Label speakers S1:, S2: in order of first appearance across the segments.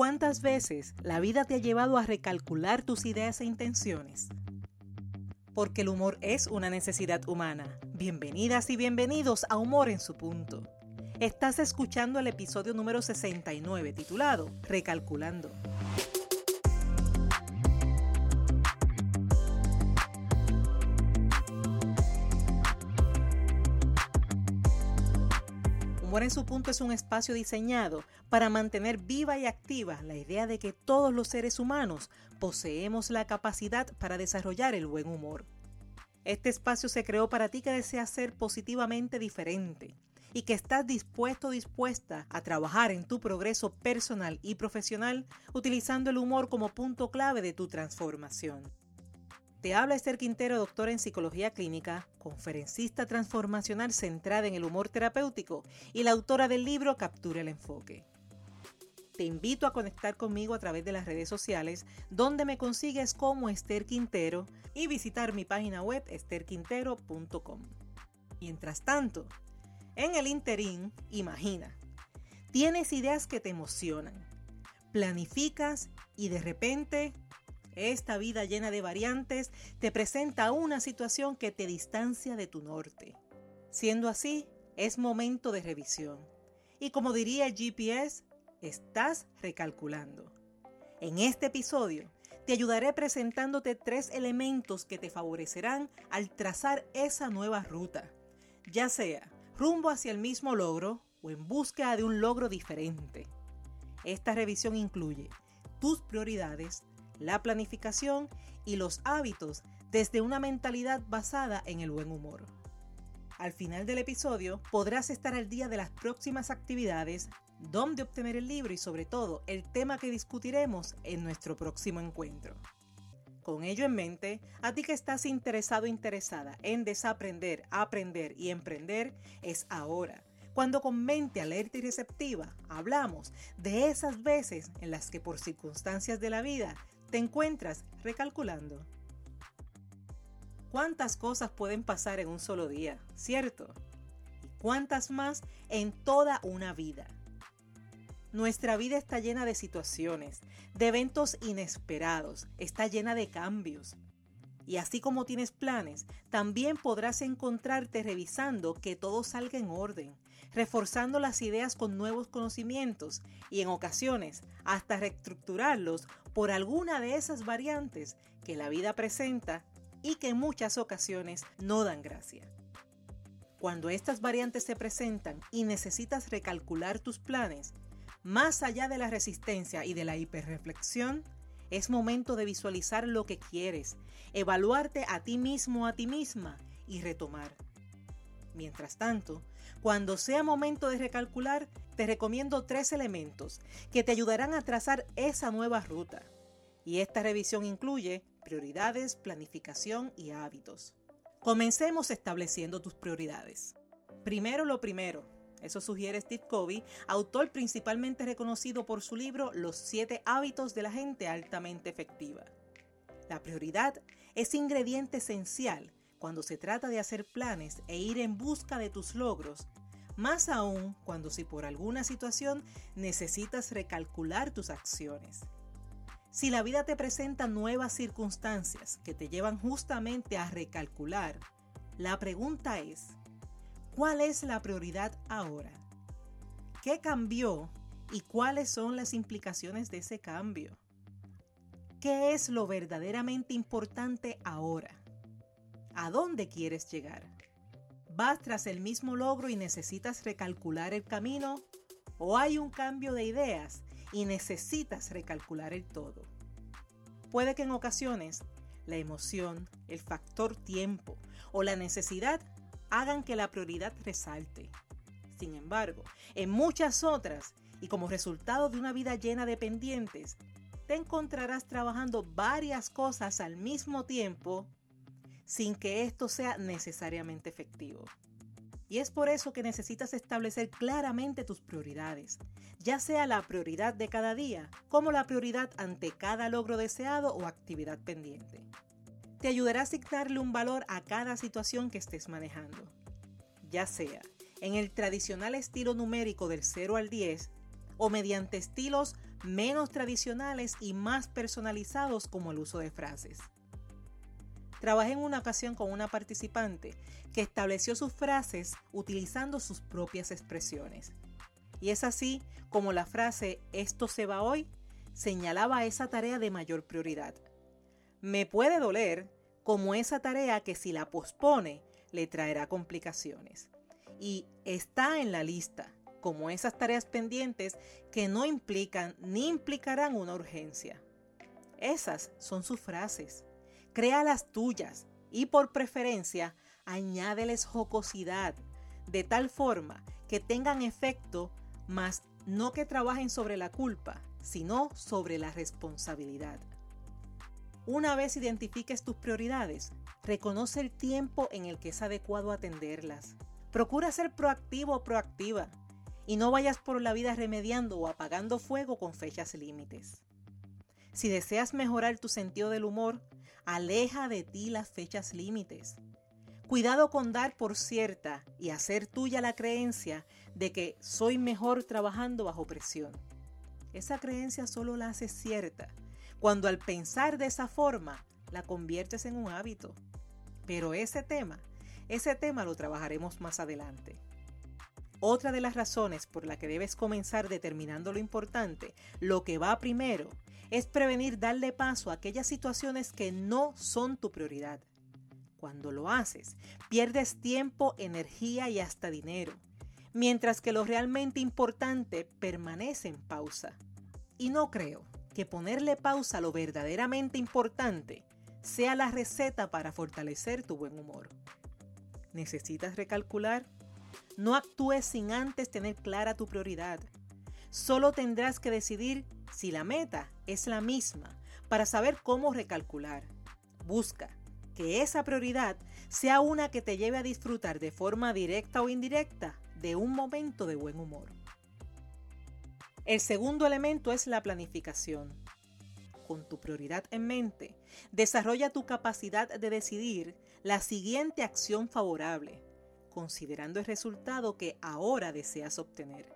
S1: ¿Cuántas veces la vida te ha llevado a recalcular tus ideas e intenciones? Porque el humor es una necesidad humana. Bienvenidas y bienvenidos a Humor en su punto. Estás escuchando el episodio número 69 titulado Recalculando. En su punto es un espacio diseñado para mantener viva y activa la idea de que todos los seres humanos poseemos la capacidad para desarrollar el buen humor. Este espacio se creó para ti que deseas ser positivamente diferente y que estás dispuesto o dispuesta a trabajar en tu progreso personal y profesional utilizando el humor como punto clave de tu transformación. Te habla Esther Quintero, doctora en psicología clínica, conferencista transformacional centrada en el humor terapéutico y la autora del libro Captura el Enfoque. Te invito a conectar conmigo a través de las redes sociales, donde me consigues como Esther Quintero y visitar mi página web esterquintero.com. Mientras tanto, en el interín, imagina, tienes ideas que te emocionan, planificas y de repente esta vida llena de variantes te presenta una situación que te distancia de tu norte. Siendo así, es momento de revisión. Y como diría el GPS, estás recalculando. En este episodio te ayudaré presentándote tres elementos que te favorecerán al trazar esa nueva ruta, ya sea rumbo hacia el mismo logro o en búsqueda de un logro diferente. Esta revisión incluye tus prioridades, la planificación y los hábitos desde una mentalidad basada en el buen humor. Al final del episodio podrás estar al día de las próximas actividades, dónde obtener el libro y sobre todo el tema que discutiremos en nuestro próximo encuentro. Con ello en mente, a ti que estás interesado interesada en desaprender, aprender y emprender, es ahora cuando con mente alerta y receptiva hablamos de esas veces en las que por circunstancias de la vida te encuentras recalculando. ¿Cuántas cosas pueden pasar en un solo día, cierto? ¿Y cuántas más en toda una vida? Nuestra vida está llena de situaciones, de eventos inesperados, está llena de cambios. Y así como tienes planes, también podrás encontrarte revisando que todo salga en orden, reforzando las ideas con nuevos conocimientos y en ocasiones hasta reestructurarlos por alguna de esas variantes que la vida presenta y que en muchas ocasiones no dan gracia. Cuando estas variantes se presentan y necesitas recalcular tus planes, más allá de la resistencia y de la hiperreflexión, es momento de visualizar lo que quieres, evaluarte a ti mismo a ti misma y retomar. Mientras tanto, cuando sea momento de recalcular, te recomiendo tres elementos que te ayudarán a trazar esa nueva ruta. Y esta revisión incluye prioridades, planificación y hábitos. Comencemos estableciendo tus prioridades. Primero lo primero, eso sugiere Steve Covey, autor principalmente reconocido por su libro Los siete hábitos de la gente altamente efectiva. La prioridad es ingrediente esencial cuando se trata de hacer planes e ir en busca de tus logros, más aún cuando si por alguna situación necesitas recalcular tus acciones. Si la vida te presenta nuevas circunstancias que te llevan justamente a recalcular, la pregunta es, ¿Cuál es la prioridad ahora? ¿Qué cambió y cuáles son las implicaciones de ese cambio? ¿Qué es lo verdaderamente importante ahora? ¿A dónde quieres llegar? ¿Vas tras el mismo logro y necesitas recalcular el camino? ¿O hay un cambio de ideas y necesitas recalcular el todo? Puede que en ocasiones la emoción, el factor tiempo o la necesidad hagan que la prioridad resalte. Sin embargo, en muchas otras, y como resultado de una vida llena de pendientes, te encontrarás trabajando varias cosas al mismo tiempo sin que esto sea necesariamente efectivo. Y es por eso que necesitas establecer claramente tus prioridades, ya sea la prioridad de cada día como la prioridad ante cada logro deseado o actividad pendiente te ayudará a asignarle un valor a cada situación que estés manejando. Ya sea en el tradicional estilo numérico del 0 al 10 o mediante estilos menos tradicionales y más personalizados como el uso de frases. Trabajé en una ocasión con una participante que estableció sus frases utilizando sus propias expresiones. Y es así como la frase esto se va hoy señalaba esa tarea de mayor prioridad. Me puede doler como esa tarea que si la pospone le traerá complicaciones. Y está en la lista como esas tareas pendientes que no implican ni implicarán una urgencia. Esas son sus frases. Crea las tuyas y por preferencia añádeles jocosidad, de tal forma que tengan efecto, mas no que trabajen sobre la culpa, sino sobre la responsabilidad. Una vez identifiques tus prioridades, reconoce el tiempo en el que es adecuado atenderlas. Procura ser proactivo o proactiva y no vayas por la vida remediando o apagando fuego con fechas límites. Si deseas mejorar tu sentido del humor, aleja de ti las fechas límites. Cuidado con dar por cierta y hacer tuya la creencia de que soy mejor trabajando bajo presión. Esa creencia solo la haces cierta cuando al pensar de esa forma la conviertes en un hábito. Pero ese tema, ese tema lo trabajaremos más adelante. Otra de las razones por la que debes comenzar determinando lo importante, lo que va primero, es prevenir darle paso a aquellas situaciones que no son tu prioridad. Cuando lo haces, pierdes tiempo, energía y hasta dinero, mientras que lo realmente importante permanece en pausa. Y no creo que ponerle pausa a lo verdaderamente importante sea la receta para fortalecer tu buen humor. ¿Necesitas recalcular? No actúes sin antes tener clara tu prioridad. Solo tendrás que decidir si la meta es la misma para saber cómo recalcular. Busca que esa prioridad sea una que te lleve a disfrutar de forma directa o indirecta de un momento de buen humor. El segundo elemento es la planificación. Con tu prioridad en mente, desarrolla tu capacidad de decidir la siguiente acción favorable, considerando el resultado que ahora deseas obtener.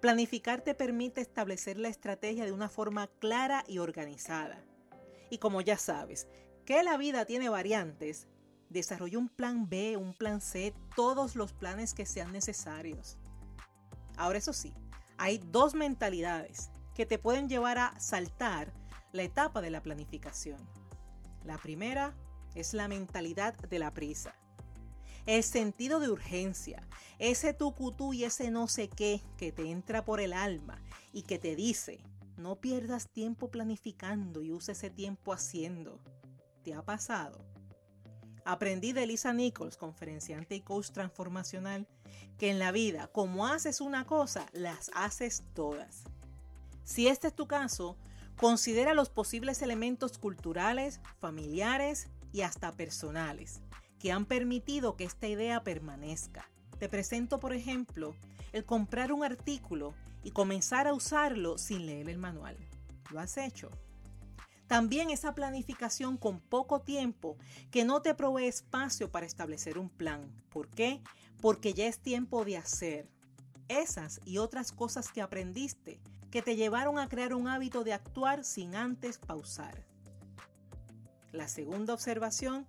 S1: Planificar te permite establecer la estrategia de una forma clara y organizada. Y como ya sabes que la vida tiene variantes, desarrolla un plan B, un plan C, todos los planes que sean necesarios. Ahora eso sí, hay dos mentalidades que te pueden llevar a saltar la etapa de la planificación. La primera es la mentalidad de la prisa el sentido de urgencia, ese tucutú y ese no sé qué que te entra por el alma y que te dice, no pierdas tiempo planificando y use ese tiempo haciendo. ¿Te ha pasado? Aprendí de Lisa Nichols, conferenciante y coach transformacional, que en la vida, como haces una cosa, las haces todas. Si este es tu caso, considera los posibles elementos culturales, familiares y hasta personales que han permitido que esta idea permanezca. Te presento, por ejemplo, el comprar un artículo y comenzar a usarlo sin leer el manual. ¿Lo has hecho? También esa planificación con poco tiempo que no te provee espacio para establecer un plan. ¿Por qué? Porque ya es tiempo de hacer esas y otras cosas que aprendiste que te llevaron a crear un hábito de actuar sin antes pausar. La segunda observación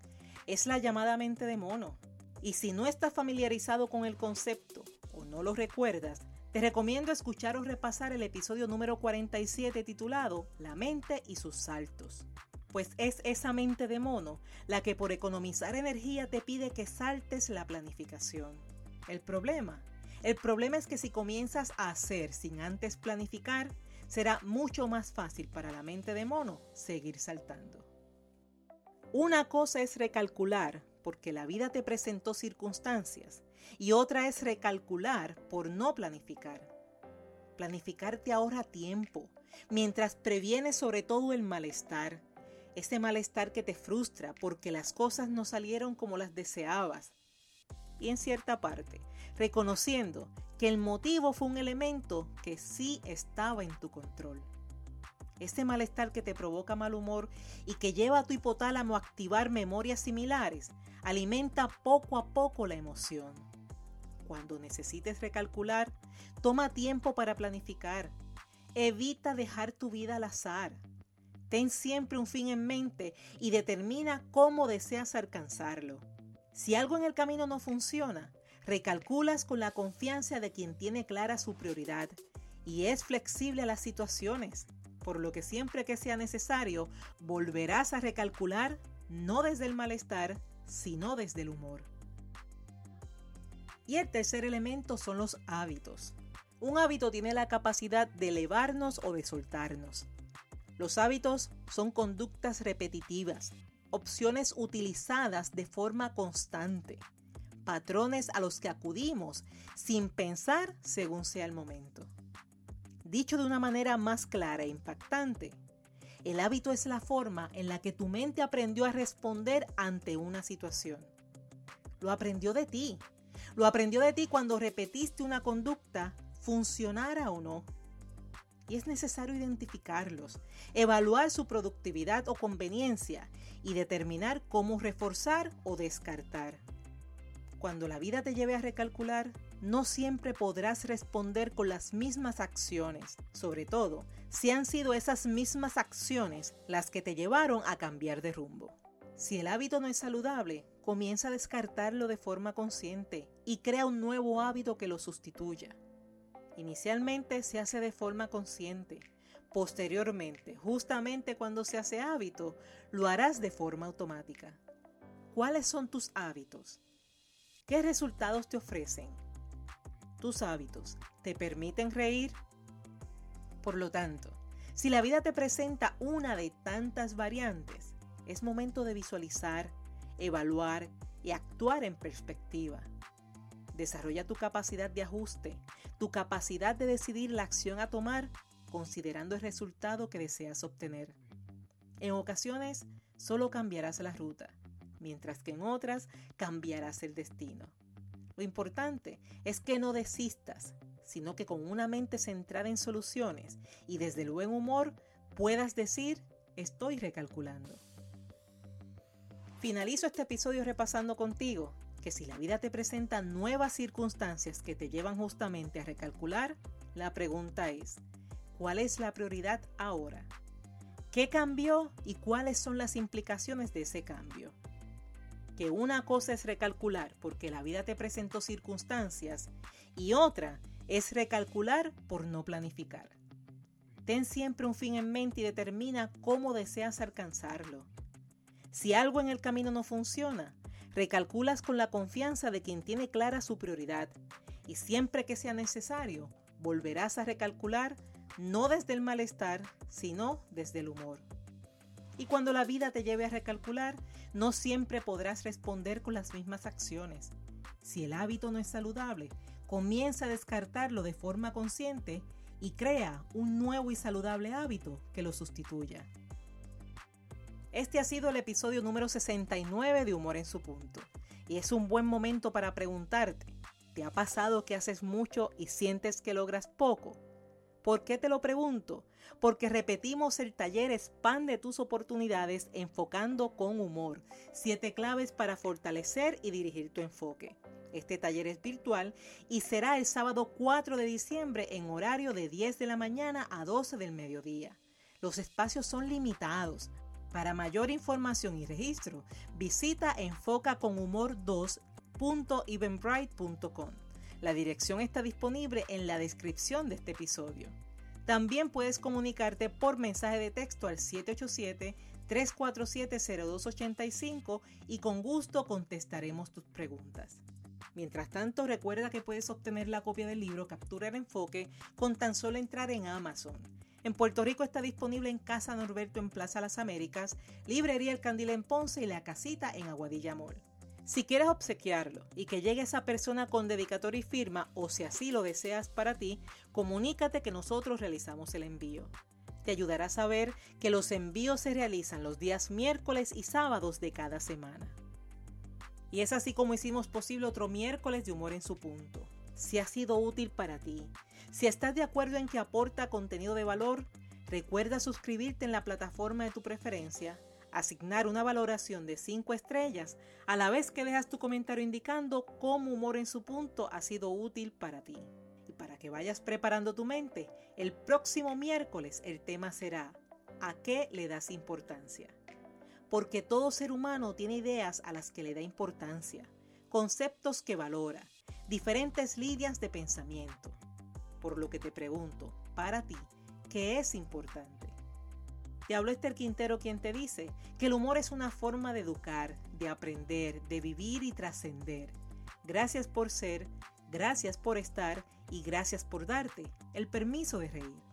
S1: es la llamada mente de mono. Y si no estás familiarizado con el concepto o no lo recuerdas, te recomiendo escuchar o repasar el episodio número 47 titulado La mente y sus saltos. Pues es esa mente de mono la que por economizar energía te pide que saltes la planificación. El problema, el problema es que si comienzas a hacer sin antes planificar, será mucho más fácil para la mente de mono seguir saltando. Una cosa es recalcular porque la vida te presentó circunstancias y otra es recalcular por no planificar. Planificar te ahorra tiempo, mientras previene sobre todo el malestar, ese malestar que te frustra porque las cosas no salieron como las deseabas. Y en cierta parte, reconociendo que el motivo fue un elemento que sí estaba en tu control ese malestar que te provoca mal humor y que lleva a tu hipotálamo a activar memorias similares, alimenta poco a poco la emoción. Cuando necesites recalcular, toma tiempo para planificar. Evita dejar tu vida al azar. Ten siempre un fin en mente y determina cómo deseas alcanzarlo. Si algo en el camino no funciona, recalculas con la confianza de quien tiene clara su prioridad y es flexible a las situaciones, por lo que siempre que sea necesario volverás a recalcular no desde el malestar, sino desde el humor. Y el tercer elemento son los hábitos. Un hábito tiene la capacidad de elevarnos o de soltarnos. Los hábitos son conductas repetitivas, opciones utilizadas de forma constante, patrones a los que acudimos sin pensar según sea el momento. Dicho de una manera más clara e impactante, el hábito es la forma en la que tu mente aprendió a responder ante una situación. Lo aprendió de ti. Lo aprendió de ti cuando repetiste una conducta, funcionara o no y es necesario identificarlos, evaluar su productividad o conveniencia y determinar cómo reforzar o descartar. Cuando la vida te lleve a recalcular, no siempre podrás responder con las mismas acciones, sobre todo si han sido esas mismas acciones las que te llevaron a cambiar de rumbo. Si el hábito no es saludable, comienza a descartarlo de forma consciente y crea un nuevo hábito que lo sustituya. Inicialmente se hace de forma consciente. Posteriormente, justamente cuando se hace hábito, lo harás de forma automática. ¿Cuáles son tus hábitos? ¿Qué resultados te ofrecen? Tus hábitos te permiten reír. Por lo tanto, si la vida te presenta una de tantas variantes, es momento de visualizar, evaluar y actuar en perspectiva. Desarrolla tu capacidad de ajuste, tu capacidad de decidir la acción a tomar considerando el resultado que deseas obtener. En ocasiones solo cambiarás la ruta, mientras que en otras cambiarás el destino. Lo importante es que no desistas, sino que con una mente centrada en soluciones y desde el buen humor puedas decir estoy recalculando. Finalizo este episodio repasando contigo que si la vida te presenta nuevas circunstancias que te llevan justamente a recalcular, la pregunta es, ¿cuál es la prioridad ahora? ¿Qué cambió y cuáles son las implicaciones de ese cambio? Que una cosa es recalcular porque la vida te presentó circunstancias y otra es recalcular por no planificar. Ten siempre un fin en mente y determina cómo deseas alcanzarlo. Si algo en el camino no funciona, Recalculas con la confianza de quien tiene clara su prioridad y siempre que sea necesario, volverás a recalcular no desde el malestar, sino desde el humor. Y cuando la vida te lleve a recalcular, no siempre podrás responder con las mismas acciones. Si el hábito no es saludable, comienza a descartarlo de forma consciente y crea un nuevo y saludable hábito que lo sustituya. Este ha sido el episodio número 69 de Humor en su punto. Y es un buen momento para preguntarte, ¿te ha pasado que haces mucho y sientes que logras poco? ¿Por qué te lo pregunto? Porque repetimos el taller Expande tus oportunidades enfocando con humor. Siete claves para fortalecer y dirigir tu enfoque. Este taller es virtual y será el sábado 4 de diciembre en horario de 10 de la mañana a 12 del mediodía. Los espacios son limitados, para mayor información y registro, visita enfocaconhumor2.eventbrite.com. La dirección está disponible en la descripción de este episodio. También puedes comunicarte por mensaje de texto al 787-347-0285 y con gusto contestaremos tus preguntas. Mientras tanto, recuerda que puedes obtener la copia del libro Captura el Enfoque con tan solo entrar en Amazon en Puerto Rico está disponible en Casa Norberto en Plaza Las Américas, Librería El Candil en Ponce y La Casita en Aguadilla Mall. Si quieres obsequiarlo y que llegue esa persona con dedicatoria y firma o si así lo deseas para ti, comunícate que nosotros realizamos el envío. Te ayudará a saber que los envíos se realizan los días miércoles y sábados de cada semana. Y es así como hicimos posible otro miércoles de humor en su punto si ha sido útil para ti. Si estás de acuerdo en que aporta contenido de valor, recuerda suscribirte en la plataforma de tu preferencia, asignar una valoración de 5 estrellas a la vez que dejas tu comentario indicando cómo humor en su punto ha sido útil para ti. Y para que vayas preparando tu mente, el próximo miércoles el tema será ¿a qué le das importancia? Porque todo ser humano tiene ideas a las que le da importancia, conceptos que valora, diferentes líneas de pensamiento. Por lo que te pregunto, para ti, ¿qué es importante? Te habló Esther Quintero quien te dice que el humor es una forma de educar, de aprender, de vivir y trascender. Gracias por ser, gracias por estar y gracias por darte el permiso de reír.